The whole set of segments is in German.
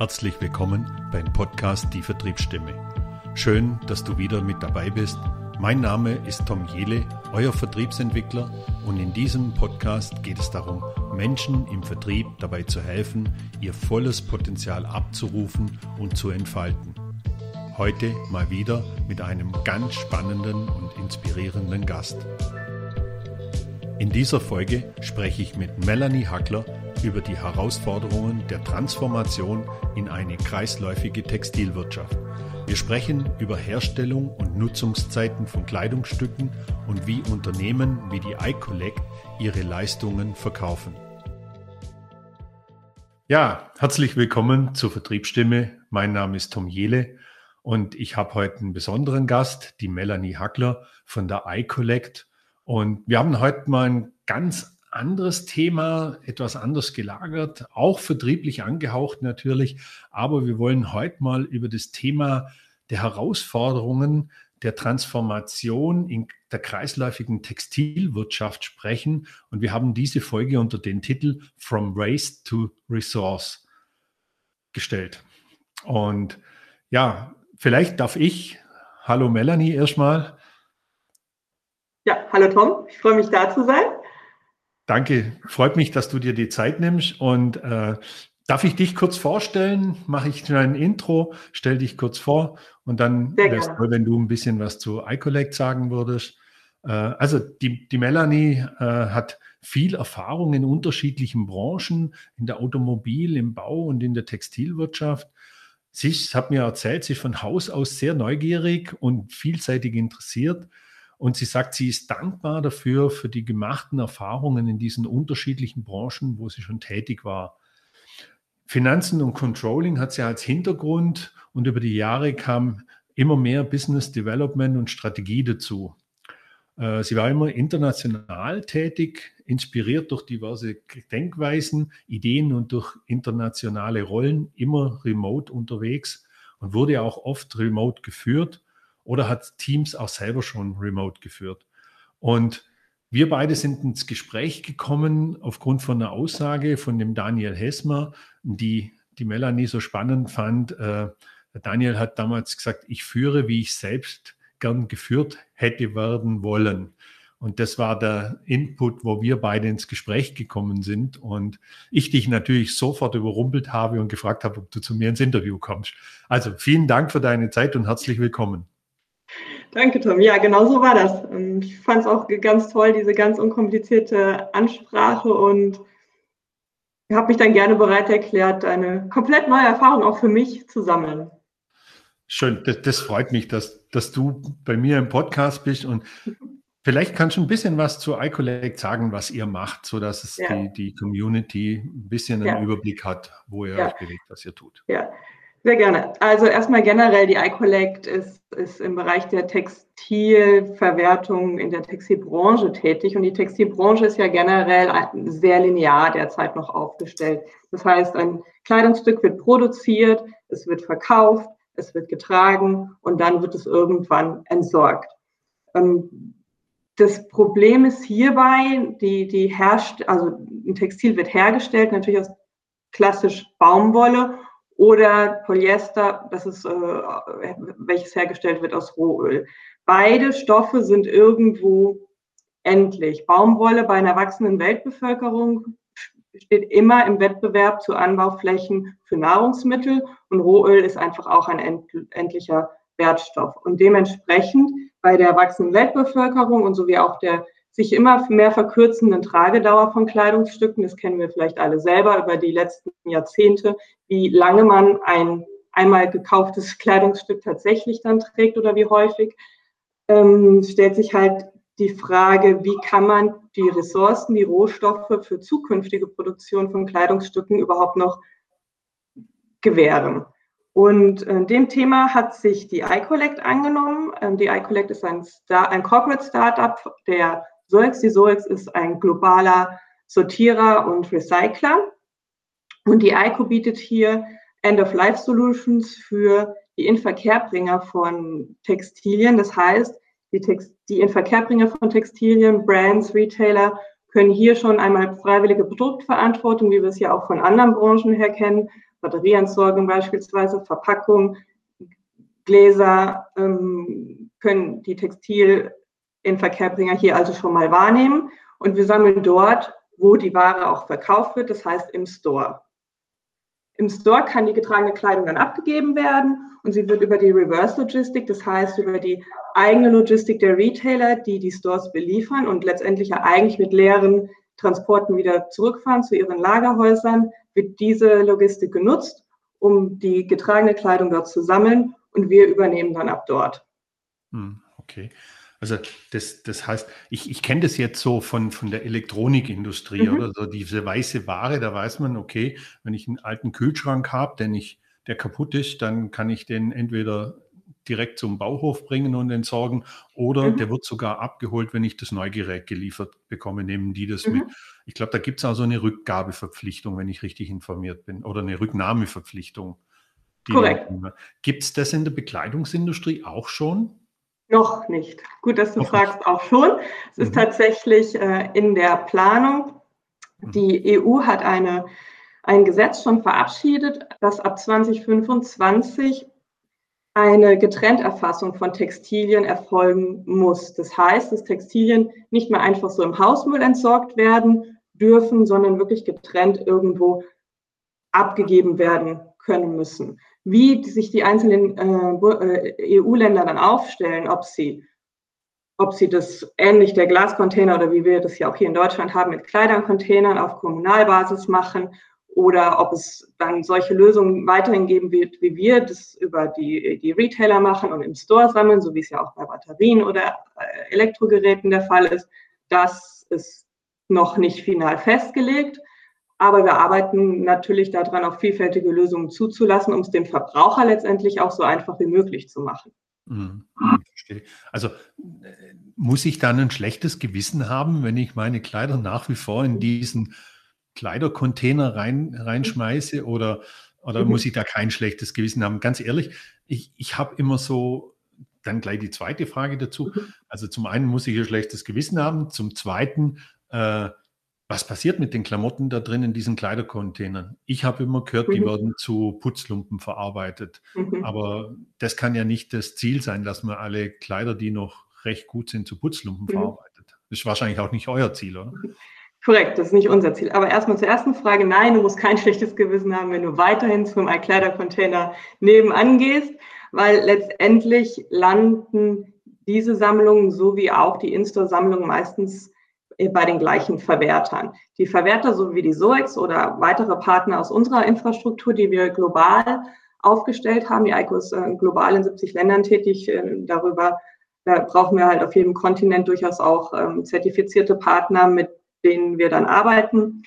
Herzlich willkommen beim Podcast Die Vertriebsstimme. Schön, dass du wieder mit dabei bist. Mein Name ist Tom Jele, euer Vertriebsentwickler und in diesem Podcast geht es darum, Menschen im Vertrieb dabei zu helfen, ihr volles Potenzial abzurufen und zu entfalten. Heute mal wieder mit einem ganz spannenden und inspirierenden Gast. In dieser Folge spreche ich mit Melanie Hackler über die Herausforderungen der Transformation in eine kreisläufige Textilwirtschaft. Wir sprechen über Herstellung und Nutzungszeiten von Kleidungsstücken und wie Unternehmen wie die iCollect ihre Leistungen verkaufen. Ja, herzlich willkommen zur Vertriebsstimme. Mein Name ist Tom Jele und ich habe heute einen besonderen Gast, die Melanie Hackler von der iCollect. Und wir haben heute mal ein ganz anderes Thema, etwas anders gelagert, auch vertrieblich angehaucht natürlich. Aber wir wollen heute mal über das Thema der Herausforderungen der Transformation in der kreisläufigen Textilwirtschaft sprechen. Und wir haben diese Folge unter den Titel From Waste to Resource gestellt. Und ja, vielleicht darf ich, hallo Melanie erstmal. Ja, hallo Tom, ich freue mich da zu sein. Danke, freut mich, dass du dir die Zeit nimmst. Und äh, darf ich dich kurz vorstellen? Mache ich ein Intro, stell dich kurz vor und dann wäre es toll, wenn du ein bisschen was zu iCollect sagen würdest. Äh, also die, die Melanie äh, hat viel Erfahrung in unterschiedlichen Branchen, in der Automobil, im Bau und in der Textilwirtschaft. Sie hat mir erzählt, sie ist von Haus aus sehr neugierig und vielseitig interessiert. Und sie sagt, sie ist dankbar dafür, für die gemachten Erfahrungen in diesen unterschiedlichen Branchen, wo sie schon tätig war. Finanzen und Controlling hat sie als Hintergrund und über die Jahre kam immer mehr Business Development und Strategie dazu. Äh, sie war immer international tätig, inspiriert durch diverse Denkweisen, Ideen und durch internationale Rollen, immer remote unterwegs und wurde auch oft remote geführt oder hat Teams auch selber schon remote geführt. Und wir beide sind ins Gespräch gekommen aufgrund von einer Aussage von dem Daniel Hesmer, die die Melanie so spannend fand. Äh, Daniel hat damals gesagt, ich führe, wie ich selbst gern geführt hätte werden wollen. Und das war der Input, wo wir beide ins Gespräch gekommen sind und ich dich natürlich sofort überrumpelt habe und gefragt habe, ob du zu mir ins Interview kommst. Also vielen Dank für deine Zeit und herzlich willkommen. Danke, Tom. Ja, genau so war das. Ähm, ich fand es auch ganz toll, diese ganz unkomplizierte Ansprache und habe mich dann gerne bereit erklärt, eine komplett neue Erfahrung auch für mich zu sammeln. Schön, das, das freut mich, dass, dass du bei mir im Podcast bist und vielleicht kannst du ein bisschen was zu iCollect sagen, was ihr macht, sodass es ja. die, die Community ein bisschen einen ja. Überblick hat, wo ihr ja. euch bewegt, was ihr tut. Ja, sehr gerne. Also erstmal generell, die iCollect ist, ist im Bereich der Textilverwertung in der Textilbranche tätig und die Textilbranche ist ja generell sehr linear derzeit noch aufgestellt. Das heißt, ein Kleidungsstück wird produziert, es wird verkauft, es wird getragen und dann wird es irgendwann entsorgt. Ähm, das Problem ist hierbei, die, die herrscht, also ein Textil wird hergestellt, natürlich aus klassisch Baumwolle oder Polyester, das ist, äh, welches hergestellt wird aus Rohöl. Beide Stoffe sind irgendwo endlich. Baumwolle bei einer wachsenden Weltbevölkerung steht immer im Wettbewerb zu Anbauflächen für Nahrungsmittel und Rohöl ist einfach auch ein endlicher Wertstoff. Und dementsprechend bei der wachsenden Weltbevölkerung und so wie auch der sich immer mehr verkürzenden Tragedauer von Kleidungsstücken. Das kennen wir vielleicht alle selber über die letzten Jahrzehnte, wie lange man ein einmal gekauftes Kleidungsstück tatsächlich dann trägt oder wie häufig, ähm, stellt sich halt die Frage, wie kann man die Ressourcen, die Rohstoffe für zukünftige Produktion von Kleidungsstücken überhaupt noch gewähren. Und äh, dem Thema hat sich die iCollect angenommen. Ähm, die iCollect ist ein, Star ein Corporate Startup der Soex. Die Soex ist ein globaler Sortierer und Recycler. Und die ICO bietet hier End-of-Life-Solutions für die Inverkehrbringer von Textilien. Das heißt, die, Text die Inverkehrbringer von Textilien, Brands, Retailer können hier schon einmal freiwillige Produktverantwortung, wie wir es ja auch von anderen Branchen her kennen, Batterieentsorgung beispielsweise, Verpackung, Gläser ähm, können die Textil in Verkehrbringer hier also schon mal wahrnehmen. Und wir sammeln dort, wo die Ware auch verkauft wird, das heißt im Store. Im Store kann die getragene Kleidung dann abgegeben werden und sie wird über die Reverse Logistik, das heißt über die eigene Logistik der Retailer, die die Stores beliefern und letztendlich ja eigentlich mit leeren Transporten wieder zurückfahren zu ihren Lagerhäusern, wird diese Logistik genutzt, um die getragene Kleidung dort zu sammeln und wir übernehmen dann ab dort. Hm, okay. Also das, das heißt, ich, ich kenne das jetzt so von, von der Elektronikindustrie mhm. oder so, diese weiße Ware, da weiß man, okay, wenn ich einen alten Kühlschrank habe, der, nicht, der kaputt ist, dann kann ich den entweder direkt zum Bauhof bringen und entsorgen oder mhm. der wird sogar abgeholt, wenn ich das Neugerät geliefert bekomme, nehmen die das mhm. mit. Ich glaube, da gibt es auch so eine Rückgabeverpflichtung, wenn ich richtig informiert bin, oder eine Rücknahmeverpflichtung. Korrekt. Gibt es das in der Bekleidungsindustrie auch schon? Noch nicht. Gut, dass du Noch fragst, nicht. auch schon. Es mhm. ist tatsächlich äh, in der Planung. Mhm. Die EU hat eine, ein Gesetz schon verabschiedet, dass ab 2025 eine Getrennterfassung von Textilien erfolgen muss. Das heißt, dass Textilien nicht mehr einfach so im Hausmüll entsorgt werden dürfen, sondern wirklich getrennt irgendwo abgegeben werden können müssen wie sich die einzelnen äh, äh EU-Länder dann aufstellen, ob sie, ob sie das ähnlich der Glascontainer oder wie wir das ja auch hier in Deutschland haben mit Kleidercontainern auf Kommunalbasis machen oder ob es dann solche Lösungen weiterhin geben wird, wie wir das über die, die Retailer machen und im Store sammeln, so wie es ja auch bei Batterien oder äh, Elektrogeräten der Fall ist. Das ist noch nicht final festgelegt. Aber wir arbeiten natürlich daran, auch vielfältige Lösungen zuzulassen, um es dem Verbraucher letztendlich auch so einfach wie möglich zu machen. Mhm. Also äh, muss ich dann ein schlechtes Gewissen haben, wenn ich meine Kleider nach wie vor in diesen Kleidercontainer rein, reinschmeiße oder, oder mhm. muss ich da kein schlechtes Gewissen haben? Ganz ehrlich, ich, ich habe immer so, dann gleich die zweite Frage dazu. Mhm. Also zum einen muss ich ein schlechtes Gewissen haben, zum zweiten äh, was passiert mit den Klamotten da drin in diesen Kleidercontainern? Ich habe immer gehört, mhm. die werden zu Putzlumpen verarbeitet. Mhm. Aber das kann ja nicht das Ziel sein, dass man alle Kleider, die noch recht gut sind, zu Putzlumpen mhm. verarbeitet. Das ist wahrscheinlich auch nicht euer Ziel, oder? Korrekt, das ist nicht unser Ziel. Aber erstmal zur ersten Frage. Nein, du musst kein schlechtes Gewissen haben, wenn du weiterhin zum Kleidercontainer nebenan gehst, weil letztendlich landen diese Sammlungen sowie auch die Instore-Sammlungen meistens bei den gleichen Verwertern. Die Verwerter, so wie die SOEX oder weitere Partner aus unserer Infrastruktur, die wir global aufgestellt haben, die ICO ist äh, global in 70 Ländern tätig, äh, darüber da brauchen wir halt auf jedem Kontinent durchaus auch ähm, zertifizierte Partner, mit denen wir dann arbeiten.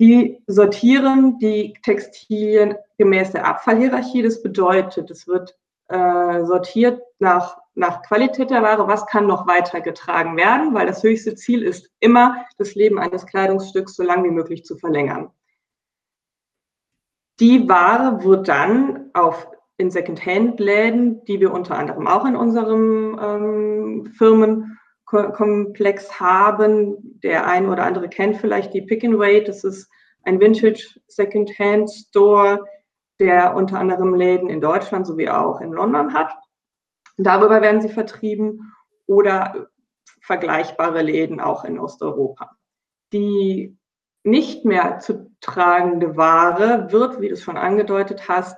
Die sortieren die Textilien gemäß der Abfallhierarchie. Das bedeutet, es wird äh, sortiert nach nach Qualität der Ware, was kann noch weitergetragen werden, weil das höchste Ziel ist immer, das Leben eines Kleidungsstücks so lange wie möglich zu verlängern. Die Ware wird dann auf in Secondhand-Läden, die wir unter anderem auch in unserem ähm, Firmenkomplex haben. Der ein oder andere kennt vielleicht die Pick and Wait. Das ist ein Vintage Secondhand Store, der unter anderem Läden in Deutschland sowie auch in London hat. Darüber werden sie vertrieben oder vergleichbare Läden auch in Osteuropa. Die nicht mehr zu tragende Ware wird, wie du es schon angedeutet hast,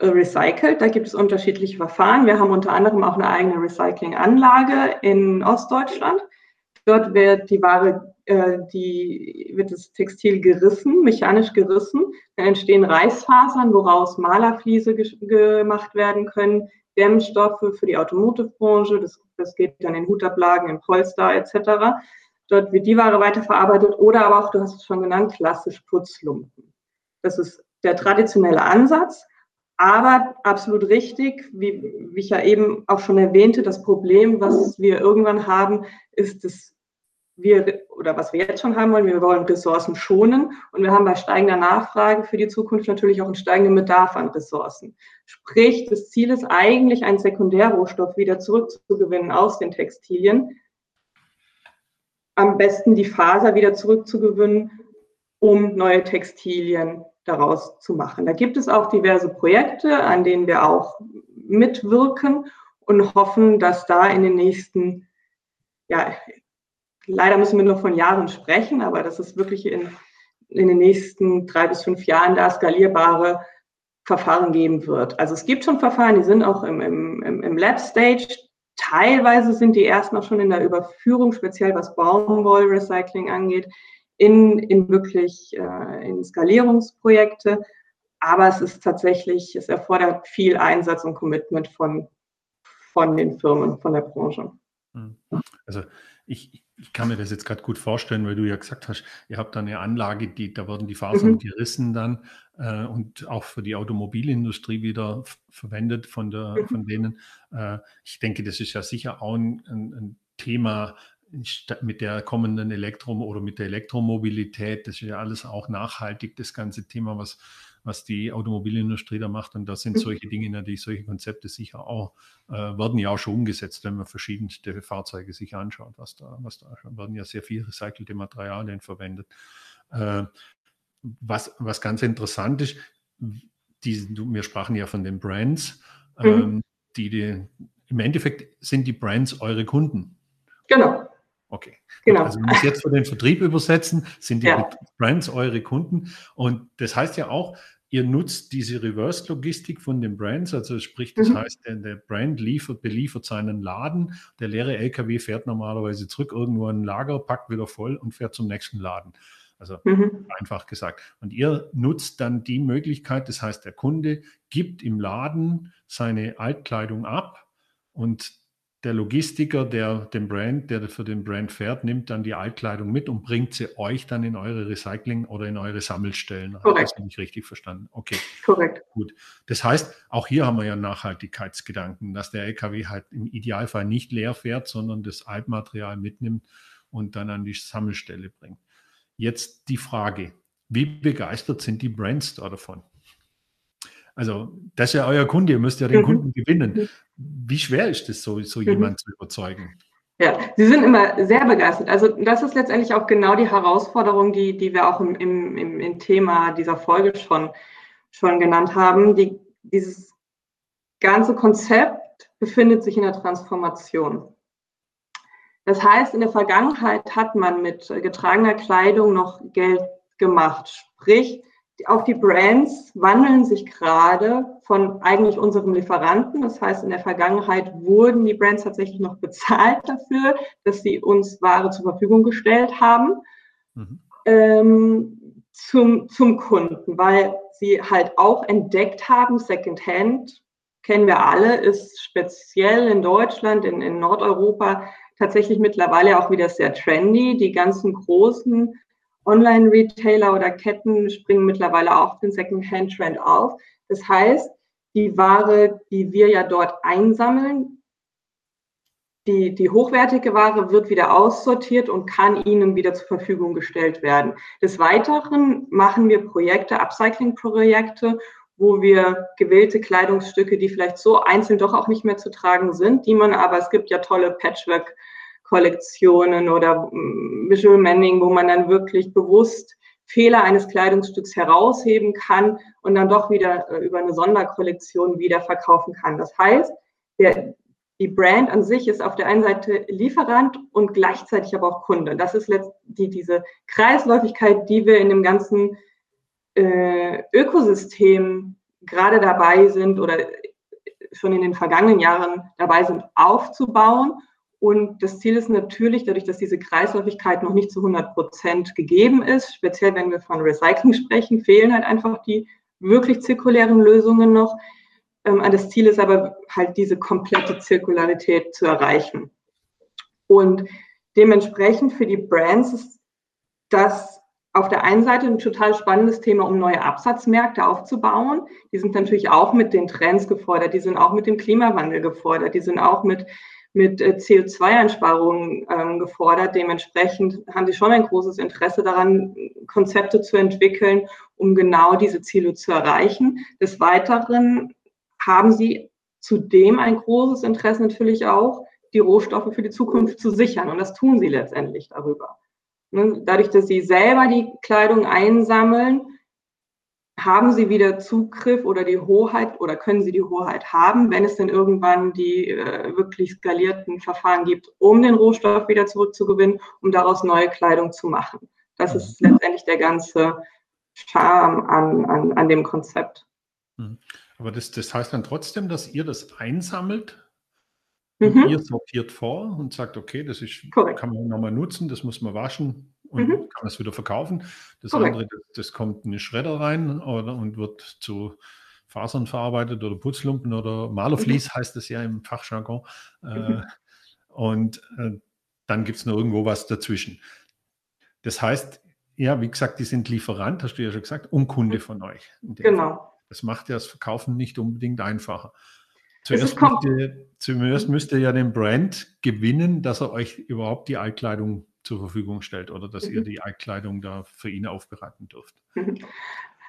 recycelt. Da gibt es unterschiedliche Verfahren. Wir haben unter anderem auch eine eigene Recyclinganlage in Ostdeutschland. Dort wird die Ware, äh, die, wird das Textil gerissen, mechanisch gerissen. Dann entstehen Reißfasern, woraus Malerfliese gemacht werden können. Dämmstoffe für die Automotive-Branche. Das, das geht dann in Hutablagen, in Polster etc. Dort wird die Ware weiterverarbeitet oder aber auch, du hast es schon genannt, klassisch Putzlumpen. Das ist der traditionelle Ansatz. Aber absolut richtig, wie, wie ich ja eben auch schon erwähnte, das Problem, was wir irgendwann haben, ist das wir oder was wir jetzt schon haben wollen, wir wollen Ressourcen schonen und wir haben bei steigender Nachfrage für die Zukunft natürlich auch einen steigenden Bedarf an Ressourcen. Sprich, das Ziel ist eigentlich, einen Sekundärrohstoff wieder zurückzugewinnen aus den Textilien. Am besten die Faser wieder zurückzugewinnen, um neue Textilien daraus zu machen. Da gibt es auch diverse Projekte, an denen wir auch mitwirken und hoffen, dass da in den nächsten, ja, leider müssen wir nur von Jahren sprechen, aber dass es wirklich in, in den nächsten drei bis fünf Jahren da skalierbare Verfahren geben wird. Also es gibt schon Verfahren, die sind auch im, im, im Lab-Stage. Teilweise sind die ersten auch schon in der Überführung, speziell was Baumwollrecycling angeht, in, in wirklich äh, in Skalierungsprojekte. Aber es ist tatsächlich, es erfordert viel Einsatz und Commitment von, von den Firmen, von der Branche. Hm. Also ich, ich kann mir das jetzt gerade gut vorstellen, weil du ja gesagt hast, ihr habt da eine Anlage, die, da werden die Fasern mhm. gerissen dann äh, und auch für die Automobilindustrie wieder verwendet von, der, mhm. von denen. Äh, ich denke, das ist ja sicher auch ein, ein, ein Thema, mit der kommenden Elektro- oder mit der Elektromobilität, das ist ja alles auch nachhaltig, das ganze Thema, was, was die Automobilindustrie da macht. Und da sind mhm. solche Dinge natürlich, solche Konzepte sicher auch, äh, werden ja auch schon umgesetzt, wenn man verschiedenste Fahrzeuge sich anschaut, was da, was da schon, werden ja sehr viel recycelte Materialien verwendet. Äh, was, was ganz interessant ist, die, wir sprachen ja von den Brands, mhm. ähm, die, die, im Endeffekt sind die Brands eure Kunden. Genau. Okay. Genau. Also wenn wir es jetzt für den Vertrieb übersetzen, sind die ja. Brands eure Kunden. Und das heißt ja auch, ihr nutzt diese Reverse-Logistik von den Brands, also sprich, das mhm. heißt, der, der, Brand liefert, beliefert seinen Laden, der leere LKW fährt normalerweise zurück irgendwo in ein Lager, packt wieder voll und fährt zum nächsten Laden. Also mhm. einfach gesagt. Und ihr nutzt dann die Möglichkeit, das heißt, der Kunde gibt im Laden seine Altkleidung ab und der Logistiker, der den Brand, der für den Brand fährt, nimmt dann die Altkleidung mit und bringt sie euch dann in eure Recycling oder in eure Sammelstellen. Korrekt. Das habe ich richtig verstanden. Okay. Korrekt. Gut. Das heißt, auch hier haben wir ja Nachhaltigkeitsgedanken, dass der LKW halt im Idealfall nicht leer fährt, sondern das Altmaterial mitnimmt und dann an die Sammelstelle bringt. Jetzt die Frage, wie begeistert sind die Brands da davon? Also, das ist ja euer Kunde, ihr müsst ja den mhm. Kunden gewinnen. Wie schwer ist es, so, so mhm. jemand zu überzeugen? Ja, sie sind immer sehr begeistert. Also das ist letztendlich auch genau die Herausforderung, die, die wir auch im, im, im, im Thema dieser Folge schon, schon genannt haben. Die, dieses ganze Konzept befindet sich in der Transformation. Das heißt, in der Vergangenheit hat man mit getragener Kleidung noch Geld gemacht. Sprich, auch die Brands wandeln sich gerade von eigentlich unserem Lieferanten. Das heißt, in der Vergangenheit wurden die Brands tatsächlich noch bezahlt dafür, dass sie uns Ware zur Verfügung gestellt haben mhm. ähm, zum, zum Kunden, weil sie halt auch entdeckt haben, Secondhand, kennen wir alle, ist speziell in Deutschland, in, in Nordeuropa tatsächlich mittlerweile auch wieder sehr trendy. Die ganzen großen Online-Retailer oder Ketten springen mittlerweile auch den Second-Hand-Trend auf. Das heißt, die Ware, die wir ja dort einsammeln, die, die hochwertige Ware wird wieder aussortiert und kann Ihnen wieder zur Verfügung gestellt werden. Des Weiteren machen wir Projekte, Upcycling-Projekte, wo wir gewählte Kleidungsstücke, die vielleicht so einzeln doch auch nicht mehr zu tragen sind, die man aber, es gibt ja tolle Patchwork- Kollektionen oder mm, Visual Manning, wo man dann wirklich bewusst Fehler eines Kleidungsstücks herausheben kann und dann doch wieder äh, über eine Sonderkollektion wieder verkaufen kann. Das heißt, der, die Brand an sich ist auf der einen Seite Lieferant und gleichzeitig aber auch Kunde. Das ist die, diese Kreisläufigkeit, die wir in dem ganzen äh, Ökosystem gerade dabei sind oder schon in den vergangenen Jahren dabei sind aufzubauen und das Ziel ist natürlich, dadurch, dass diese Kreisläufigkeit noch nicht zu 100 Prozent gegeben ist, speziell wenn wir von Recycling sprechen, fehlen halt einfach die wirklich zirkulären Lösungen noch. Ähm, das Ziel ist aber halt diese komplette Zirkularität zu erreichen. Und dementsprechend für die Brands ist das auf der einen Seite ein total spannendes Thema, um neue Absatzmärkte aufzubauen. Die sind natürlich auch mit den Trends gefordert, die sind auch mit dem Klimawandel gefordert, die sind auch mit mit äh, CO2-Einsparungen ähm, gefordert. Dementsprechend haben sie schon ein großes Interesse daran, Konzepte zu entwickeln, um genau diese Ziele zu erreichen. Des Weiteren haben sie zudem ein großes Interesse natürlich auch, die Rohstoffe für die Zukunft zu sichern. Und das tun sie letztendlich darüber. Ne, dadurch, dass sie selber die Kleidung einsammeln, haben Sie wieder Zugriff oder die Hoheit oder können Sie die Hoheit haben, wenn es denn irgendwann die äh, wirklich skalierten Verfahren gibt, um den Rohstoff wieder zurückzugewinnen, um daraus neue Kleidung zu machen. Das ist mhm. letztendlich der ganze Charme an, an, an dem Konzept. Mhm. Aber das, das heißt dann trotzdem, dass ihr das einsammelt Mhm. Ihr sortiert vor und sagt, okay, das ist, kann man nochmal nutzen, das muss man waschen und mhm. kann es wieder verkaufen. Das Korrekt. andere, das, das, kommt in eine Schredder rein oder, und wird zu Fasern verarbeitet oder Putzlumpen oder Malerflies mhm. heißt es ja im Fachjargon. Äh, mhm. und äh, dann gibt es noch irgendwo was dazwischen. Das heißt, ja, wie gesagt, die sind Lieferant, hast du ja schon gesagt, und Kunde mhm. von euch. Genau. Fall. Das macht ja das Verkaufen nicht unbedingt einfacher. Zuerst müsste, zuerst müsst ihr ja den Brand gewinnen, dass er euch überhaupt die Altkleidung zur Verfügung stellt oder dass mhm. ihr die Altkleidung da für ihn aufbereiten dürft.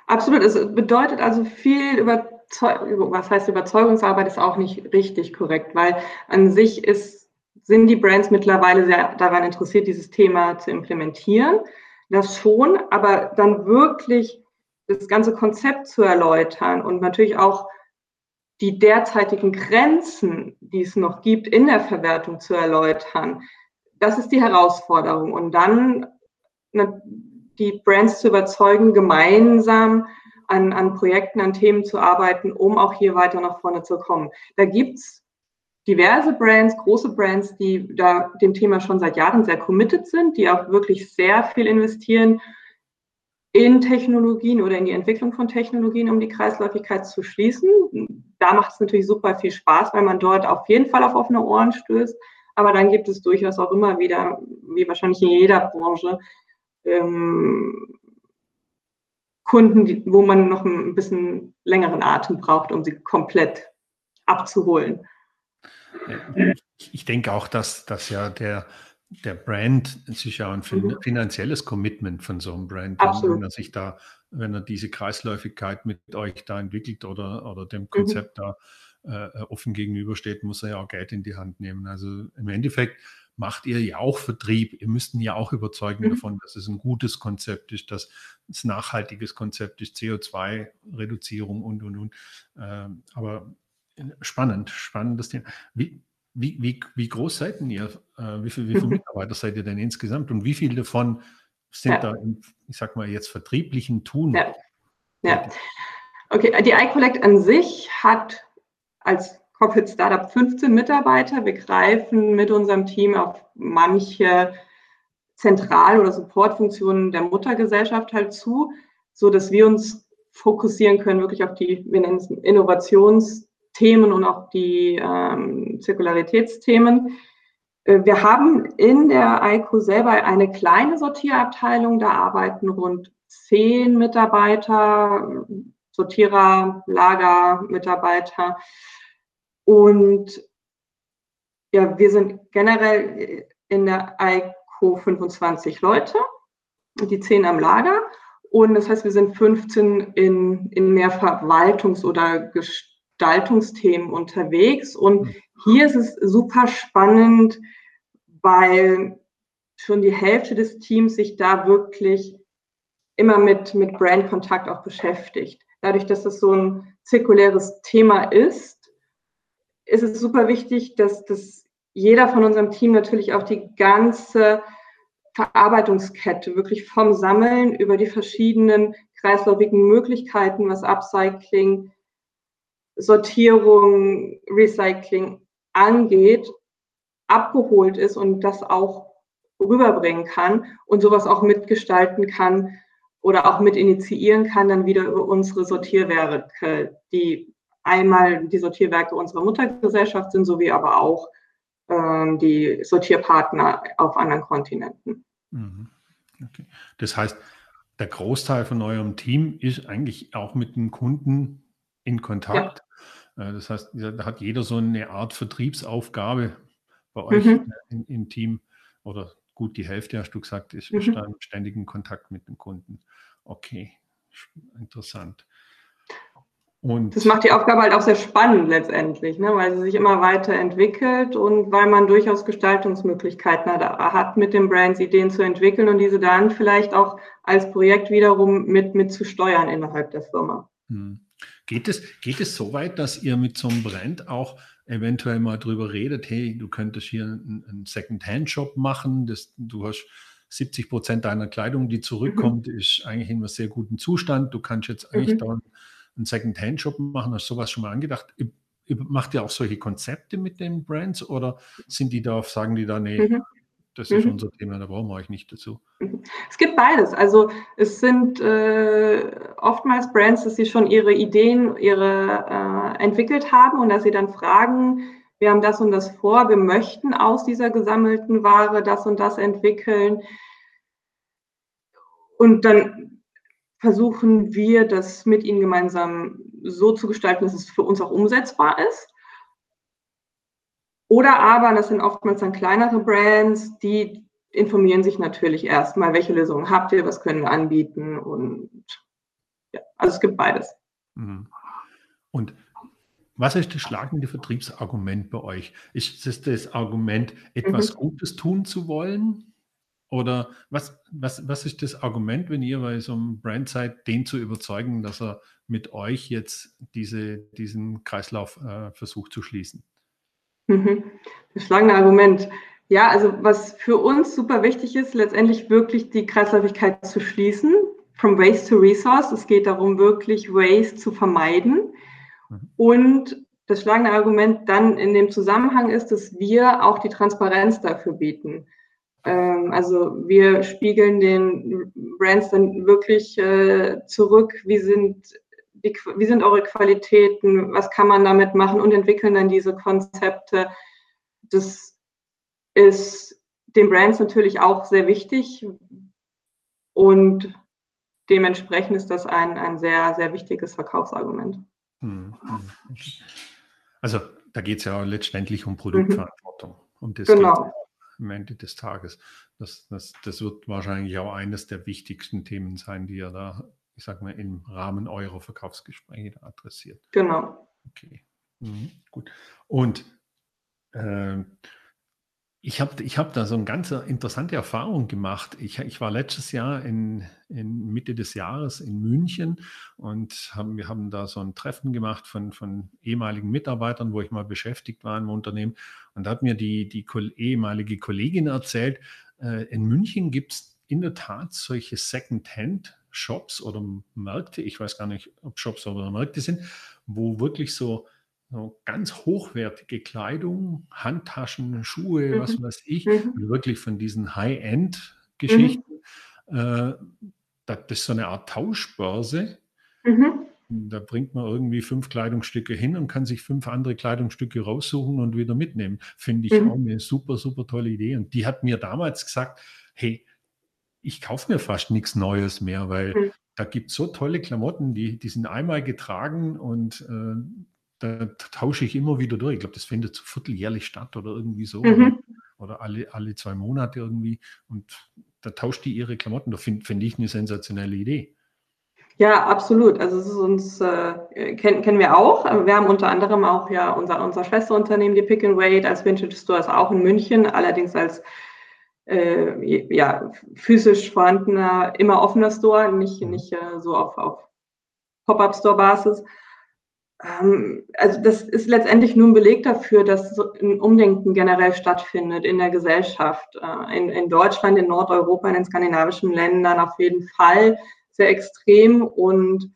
Absolut. Es bedeutet also viel Überzeugung, was heißt Überzeugungsarbeit ist auch nicht richtig korrekt, weil an sich ist, sind die Brands mittlerweile sehr daran interessiert, dieses Thema zu implementieren. Das schon, aber dann wirklich das ganze Konzept zu erläutern und natürlich auch die derzeitigen Grenzen, die es noch gibt, in der Verwertung zu erläutern. Das ist die Herausforderung. Und dann die Brands zu überzeugen, gemeinsam an, an Projekten, an Themen zu arbeiten, um auch hier weiter nach vorne zu kommen. Da gibt's diverse Brands, große Brands, die da dem Thema schon seit Jahren sehr committed sind, die auch wirklich sehr viel investieren in Technologien oder in die Entwicklung von Technologien, um die Kreisläufigkeit zu schließen. Da macht es natürlich super viel Spaß, weil man dort auf jeden Fall auf offene Ohren stößt. Aber dann gibt es durchaus auch immer wieder, wie wahrscheinlich in jeder Branche, ähm, Kunden, die, wo man noch ein bisschen längeren Atem braucht, um sie komplett abzuholen. Ich denke auch, dass, dass ja der, der Brand sich ja ein mhm. finanzielles Commitment von so einem Brand, Absolut. wenn er sich da, wenn er diese Kreisläufigkeit mit euch da entwickelt oder, oder dem mhm. Konzept mhm. da äh, offen gegenübersteht, muss er ja auch Geld in die Hand nehmen. Also im Endeffekt macht ihr ja auch Vertrieb. Ihr müsst ihn ja auch überzeugen mhm. davon, dass es ein gutes Konzept ist, dass es ein nachhaltiges Konzept ist, CO2-Reduzierung und, und, und. Ähm, aber spannend, spannendes Thema. Wie, wie, wie, wie groß seid denn ihr? Äh, wie, viel, wie viele Mitarbeiter seid ihr denn insgesamt? Und wie viele davon sind ja. da, im, ich sag mal, jetzt vertrieblichen Tun? Ja. ja. Okay, die iCollect an sich hat als Corporate Startup 15 Mitarbeiter. Wir greifen mit unserem Team auf manche Zentral- oder Supportfunktionen der Muttergesellschaft halt zu, so dass wir uns fokussieren können wirklich auf die, wir nennen es Innovations- Themen und auch die ähm, Zirkularitätsthemen. Äh, wir haben in der ICO selber eine kleine Sortierabteilung, da arbeiten rund zehn Mitarbeiter, Sortierer, Lagermitarbeiter. Und ja, wir sind generell in der ICO 25 Leute, die zehn am Lager. Und das heißt, wir sind 15 in, in mehr Verwaltungs- oder Gestaltungsthemen unterwegs. Und mhm. hier ist es super spannend, weil schon die Hälfte des Teams sich da wirklich immer mit, mit Brandkontakt auch beschäftigt. Dadurch, dass es so ein zirkuläres Thema ist, ist es super wichtig, dass, dass jeder von unserem Team natürlich auch die ganze Verarbeitungskette wirklich vom Sammeln über die verschiedenen kreislaufigen Möglichkeiten, was Upcycling, Sortierung, Recycling angeht, abgeholt ist und das auch rüberbringen kann und sowas auch mitgestalten kann oder auch mit initiieren kann, dann wieder über unsere Sortierwerke, die einmal die Sortierwerke unserer Muttergesellschaft sind, sowie aber auch ähm, die Sortierpartner auf anderen Kontinenten. Mhm. Okay. Das heißt, der Großteil von eurem Team ist eigentlich auch mit den Kunden in Kontakt. Äh, das heißt, da hat jeder so eine Art Vertriebsaufgabe bei euch mhm. im, im, Team. Oder gut, die Hälfte, hast du gesagt, ist, mhm. im ständigen Kontakt mit dem Kunden. Okay, interessant. Und das macht die Aufgabe halt auch sehr spannend letztendlich, ne? weil sie sich immer weiterentwickelt und weil man durchaus Gestaltungsmöglichkeiten hat, mit den Brands Ideen zu entwickeln und diese dann vielleicht auch als Projekt wiederum mit, mit zu steuern innerhalb der Firma. Hm. Geht es, geht es so weit, dass ihr mit so einem Brand auch eventuell mal drüber redet, hey, du könntest hier einen, einen Second-Hand-Shop machen, das, du hast 70 Prozent deiner Kleidung, die zurückkommt, mhm. ist eigentlich in einem sehr guten Zustand. Du kannst jetzt eigentlich mhm. da einen Second-Hand-Shop machen. Hast du sowas schon mal angedacht? Macht ihr auch solche Konzepte mit den Brands oder sind die da, sagen die da, nee, mhm. Das ist mhm. unser Thema, da brauchen wir euch nicht dazu? Mhm. Es gibt beides. Also es sind äh, oftmals Brands, dass sie schon ihre Ideen, ihre äh, entwickelt haben und dass sie dann fragen, wir haben das und das vor, wir möchten aus dieser gesammelten Ware das und das entwickeln. Und dann versuchen wir, das mit ihnen gemeinsam so zu gestalten, dass es für uns auch umsetzbar ist. Oder aber, das sind oftmals dann kleinere Brands, die informieren sich natürlich erstmal, welche Lösungen habt ihr, was können wir anbieten und ja, also es gibt beides. Mhm. Und was ist das schlagende Vertriebsargument bei euch? Ist es das Argument, etwas mhm. Gutes tun zu wollen? Oder was, was, was ist das Argument, wenn ihr bei so einem Brand seid, den zu überzeugen, dass er mit euch jetzt diese, diesen Kreislauf äh, versucht zu schließen? Mhm. Das schlagende Argument. Ja, also was für uns super wichtig ist, letztendlich wirklich die Kreislaufigkeit zu schließen. From Waste to Resource. Es geht darum, wirklich Waste zu vermeiden. Mhm. Und das schlagende Argument dann in dem Zusammenhang ist, dass wir auch die Transparenz dafür bieten. Ähm, also wir spiegeln den Brands dann wirklich äh, zurück, wie sind, die, wie sind eure Qualitäten, was kann man damit machen und entwickeln dann diese Konzepte. Das ist den Brands natürlich auch sehr wichtig und dementsprechend ist das ein, ein sehr, sehr wichtiges Verkaufsargument. Hm, hm. Also da geht es ja letztendlich um Produktverantwortung. Um das genau. am Ende des Tages. Das, das, das wird wahrscheinlich auch eines der wichtigsten Themen sein, die ihr da, ich sag mal, im Rahmen eurer Verkaufsgespräche adressiert. Genau. Okay. Mhm, gut. Und äh, ich habe ich hab da so eine ganz interessante Erfahrung gemacht. Ich, ich war letztes Jahr in, in Mitte des Jahres in München und haben, wir haben da so ein Treffen gemacht von, von ehemaligen Mitarbeitern, wo ich mal beschäftigt war im Unternehmen. Und da hat mir die, die ehemalige Kollegin erzählt, äh, in München gibt es in der Tat solche Second-Hand-Shops oder Märkte, ich weiß gar nicht, ob Shops oder Märkte sind, wo wirklich so so ganz hochwertige Kleidung, Handtaschen, Schuhe, mhm. was weiß ich, mhm. wirklich von diesen High-End-Geschichten. Mhm. Äh, das ist so eine Art Tauschbörse. Mhm. Da bringt man irgendwie fünf Kleidungsstücke hin und kann sich fünf andere Kleidungsstücke raussuchen und wieder mitnehmen. Finde ich mhm. auch eine super, super tolle Idee. Und die hat mir damals gesagt, hey, ich kaufe mir fast nichts Neues mehr, weil mhm. da gibt es so tolle Klamotten, die, die sind einmal getragen und äh, da tausche ich immer wieder durch. Ich glaube, das findet so vierteljährlich statt oder irgendwie so. Mhm. Oder, oder, alle, alle zwei Monate irgendwie. Und da tauscht die ihre Klamotten. Da finde find ich eine sensationelle Idee. Ja, absolut. Also es ist uns, äh, kennen, kennen wir auch. Wir haben unter anderem auch ja unser, unser Schwesterunternehmen, die Pick and Wait, als Vintage Stores auch in München, allerdings als äh, ja, physisch vorhandener, immer offener Store, nicht, mhm. nicht äh, so auf, auf Pop-up-Store-Basis. Ähm, also das ist letztendlich nur ein Beleg dafür, dass ein Umdenken generell stattfindet in der Gesellschaft. Äh, in, in Deutschland, in Nordeuropa, in den skandinavischen Ländern auf jeden Fall sehr extrem und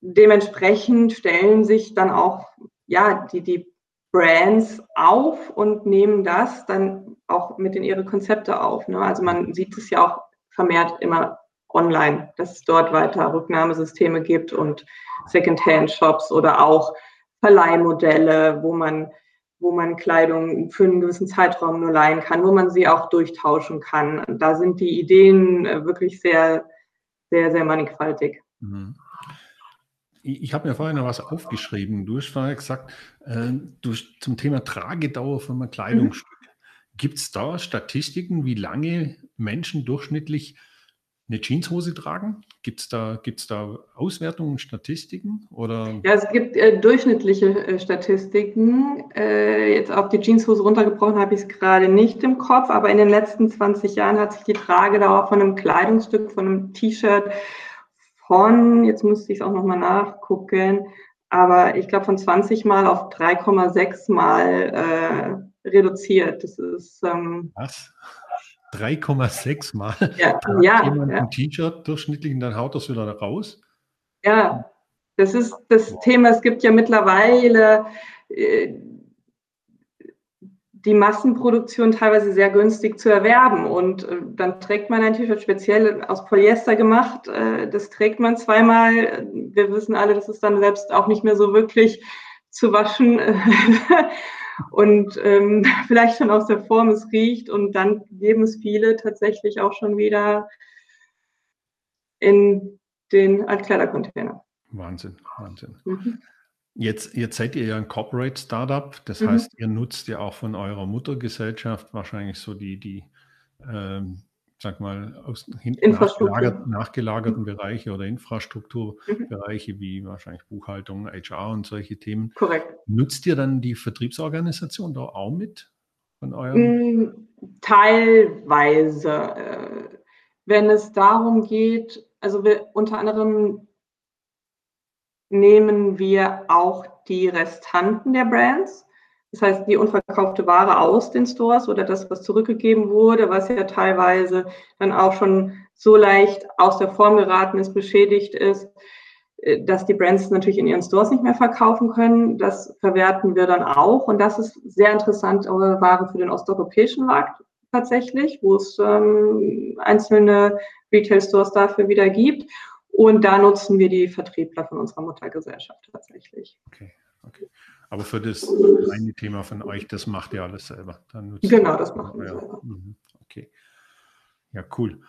dementsprechend stellen sich dann auch ja, die, die Brands auf und nehmen das dann auch mit in ihre Konzepte auf. Ne? Also man sieht es ja auch vermehrt immer online, dass es dort weiter Rücknahmesysteme gibt und Secondhand-Shops oder auch Verleihmodelle, wo man, wo man Kleidung für einen gewissen Zeitraum nur leihen kann, wo man sie auch durchtauschen kann. Da sind die Ideen äh, wirklich sehr, sehr, sehr mannigfaltig. Mhm. Ich habe mir vorhin noch was aufgeschrieben. Du hast vorher gesagt, äh, du, zum Thema Tragedauer von einem Kleidungsstück. Mhm. Gibt es da Statistiken, wie lange Menschen durchschnittlich eine Jeanshose tragen? Gibt es da, gibt's da Auswertungen, Statistiken? Oder? Ja, es gibt äh, durchschnittliche äh, Statistiken. Äh, jetzt auf die Jeanshose runtergebrochen habe ich es gerade nicht im Kopf, aber in den letzten 20 Jahren hat sich die Tragedauer von einem Kleidungsstück, von einem T-Shirt von, jetzt müsste ich es auch nochmal nachgucken, aber ich glaube von 20 Mal auf 3,6 Mal äh, reduziert. Das ist. Ähm, Was? 3,6 Mal? Ja, ja, jemand ja. ein T-Shirt durchschnittlich und dann haut das wieder raus? Ja, das ist das Thema. Es gibt ja mittlerweile äh, die Massenproduktion teilweise sehr günstig zu erwerben. Und äh, dann trägt man ein T-Shirt speziell aus Polyester gemacht. Äh, das trägt man zweimal. Wir wissen alle, das ist dann selbst auch nicht mehr so wirklich zu waschen. und ähm, vielleicht schon aus der Form es riecht. Und dann geben es viele tatsächlich auch schon wieder in den Altkleidercontainer. Wahnsinn, Wahnsinn. Mhm. Jetzt, jetzt seid ihr ja ein Corporate Startup, das mhm. heißt, ihr nutzt ja auch von eurer Muttergesellschaft wahrscheinlich so die, die ähm, sag mal, aus hinten nachgelagert, nachgelagerten Bereiche oder Infrastrukturbereiche mhm. wie wahrscheinlich Buchhaltung, HR und solche Themen. Korrekt. Nutzt ihr dann die Vertriebsorganisation da auch mit von eurem? Mm, teilweise. Äh, wenn es darum geht, also wir unter anderem nehmen wir auch die Restanten der Brands. Das heißt, die unverkaufte Ware aus den Stores oder das, was zurückgegeben wurde, was ja teilweise dann auch schon so leicht aus der Form geraten ist, beschädigt ist, äh, dass die Brands natürlich in ihren Stores nicht mehr verkaufen können. Das verwerten wir dann auch. Und das ist sehr interessant, Ware für den osteuropäischen Markt tatsächlich, wo es ähm, einzelne Retail-Stores dafür wieder gibt. Und da nutzen wir die Vertriebler von unserer Muttergesellschaft tatsächlich. Okay, okay. Aber für das eine Thema von euch, das macht ihr alles selber. genau, das machen wir ja. selber. Mhm, okay. Ja, cool.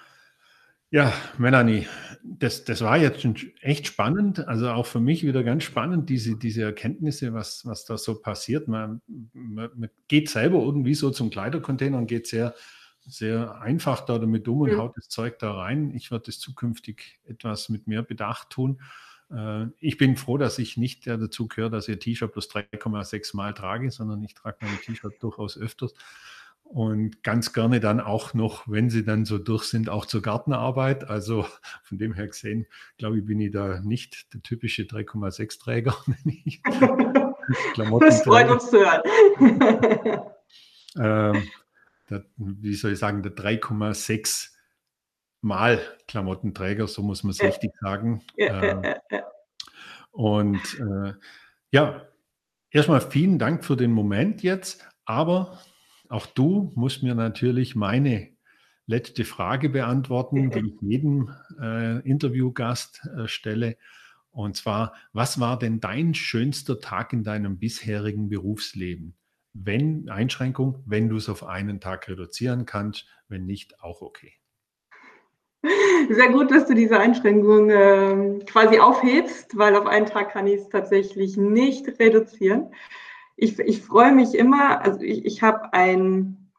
Ja, Melanie, das, das war jetzt schon echt spannend. Also auch für mich wieder ganz spannend, diese, diese Erkenntnisse, was, was da so passiert. Man, man, man geht selber irgendwie so zum Kleidercontainer und geht sehr sehr einfach da damit um und mhm. haut das Zeug da rein. Ich werde das zukünftig etwas mit mehr Bedacht tun. Äh, ich bin froh, dass ich nicht dazu gehöre, dass ich T-Shirt plus 3,6 Mal trage, sondern ich trage mein T-Shirt durchaus öfters. Und ganz gerne dann auch noch, wenn sie dann so durch sind, auch zur Gartenarbeit. Also von dem her gesehen, glaube ich, bin ich da nicht der typische 3,6 Träger. das freut uns zu hören. ähm, der, wie soll ich sagen, der 3,6 Mal Klamottenträger, so muss man es richtig sagen. Äh, und äh, ja, erstmal vielen Dank für den Moment jetzt, aber auch du musst mir natürlich meine letzte Frage beantworten, die ich jedem äh, Interviewgast äh, stelle. Und zwar, was war denn dein schönster Tag in deinem bisherigen Berufsleben? Wenn Einschränkung, wenn du es auf einen Tag reduzieren kannst, wenn nicht, auch okay. Sehr gut, dass du diese Einschränkung äh, quasi aufhebst, weil auf einen Tag kann ich es tatsächlich nicht reduzieren. Ich, ich freue mich immer, also ich, ich habe einen,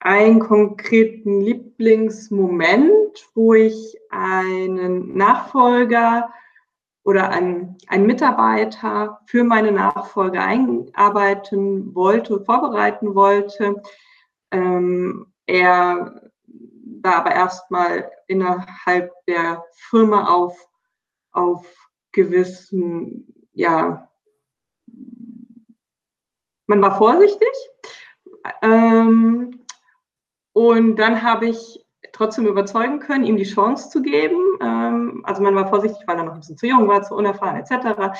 einen konkreten Lieblingsmoment, wo ich einen Nachfolger oder ein, ein Mitarbeiter für meine Nachfolge einarbeiten wollte, vorbereiten wollte. Ähm, er war aber erstmal innerhalb der Firma auf, auf gewissen, ja, man war vorsichtig. Ähm, und dann habe ich trotzdem überzeugen können, ihm die Chance zu geben. Ähm, also man war vorsichtig, weil er noch ein bisschen zu jung war, zu unerfahren etc.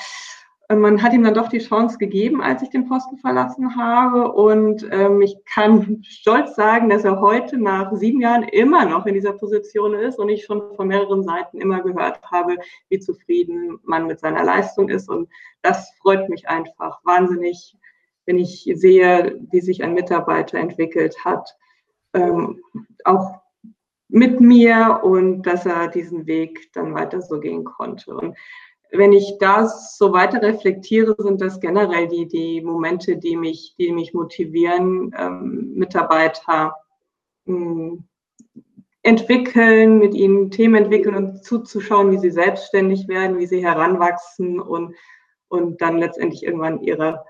Man hat ihm dann doch die Chance gegeben, als ich den Posten verlassen habe. Und ähm, ich kann stolz sagen, dass er heute nach sieben Jahren immer noch in dieser Position ist und ich schon von mehreren Seiten immer gehört habe, wie zufrieden man mit seiner Leistung ist. Und das freut mich einfach wahnsinnig, wenn ich sehe, wie sich ein Mitarbeiter entwickelt hat. Ähm, auch mit mir und dass er diesen Weg dann weiter so gehen konnte. Und wenn ich das so weiter reflektiere, sind das generell die, die Momente, die mich, die mich motivieren, ähm, Mitarbeiter mh, hm, entwickeln, mit ihnen Themen entwickeln und zuzuschauen, wie sie selbstständig werden, wie sie heranwachsen und, und dann letztendlich irgendwann ihre,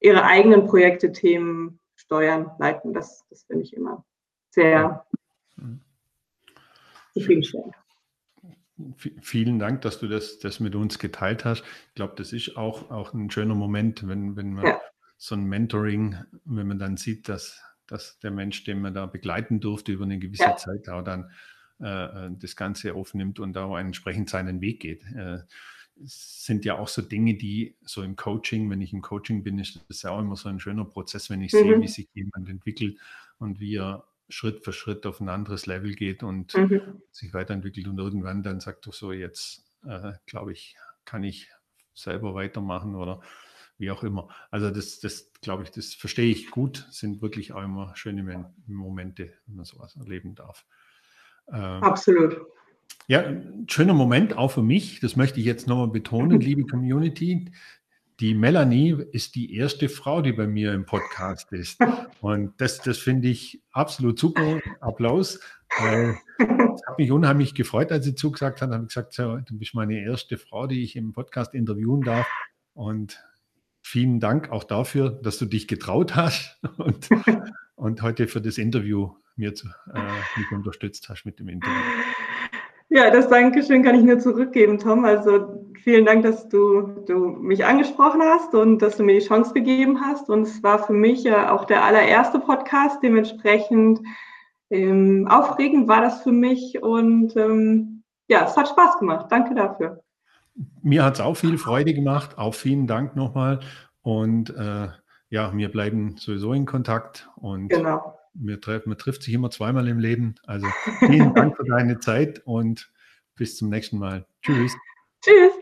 ihre eigenen Projekte, Themen steuern, leiten. Das, das finde ich immer sehr zufriedenstellend. Vielen Dank, dass du das, das mit uns geteilt hast. Ich glaube, das ist auch, auch ein schöner Moment, wenn, wenn man ja. so ein Mentoring, wenn man dann sieht, dass, dass der Mensch, den man da begleiten durfte über eine gewisse ja. Zeit, auch dann äh, äh, das Ganze aufnimmt und auch entsprechend seinen Weg geht. Äh, es sind ja auch so Dinge, die so im Coaching, wenn ich im Coaching bin, ist das ja auch immer so ein schöner Prozess, wenn ich mhm. sehe, wie sich jemand entwickelt und wie er Schritt für Schritt auf ein anderes Level geht und mhm. sich weiterentwickelt und irgendwann dann sagt du so, jetzt äh, glaube ich, kann ich selber weitermachen oder wie auch immer. Also das, das glaube ich, das verstehe ich gut, sind wirklich auch immer schöne Momente, wenn man sowas erleben darf. Ähm, Absolut. Ja, ein schöner Moment auch für mich, das möchte ich jetzt nochmal betonen, liebe Community. Die Melanie ist die erste Frau, die bei mir im Podcast ist. Und das, das finde ich absolut super. Applaus. Äh, hat mich unheimlich gefreut, als sie zugesagt hat. Habe ich gesagt, du bist meine erste Frau, die ich im Podcast interviewen darf. Und vielen Dank auch dafür, dass du dich getraut hast und, und heute für das Interview mir zu, äh, mich unterstützt hast mit dem Interview. Ja, das Dankeschön kann ich nur zurückgeben, Tom. Also vielen Dank, dass du, du mich angesprochen hast und dass du mir die Chance gegeben hast. Und es war für mich ja auch der allererste Podcast. Dementsprechend ähm, aufregend war das für mich und ähm, ja, es hat Spaß gemacht. Danke dafür. Mir hat es auch viel Freude gemacht. Auch vielen Dank nochmal. Und äh, ja, wir bleiben sowieso in Kontakt und genau wir man trifft sich immer zweimal im Leben. Also vielen Dank für deine Zeit und bis zum nächsten Mal. Tschüss. Tschüss.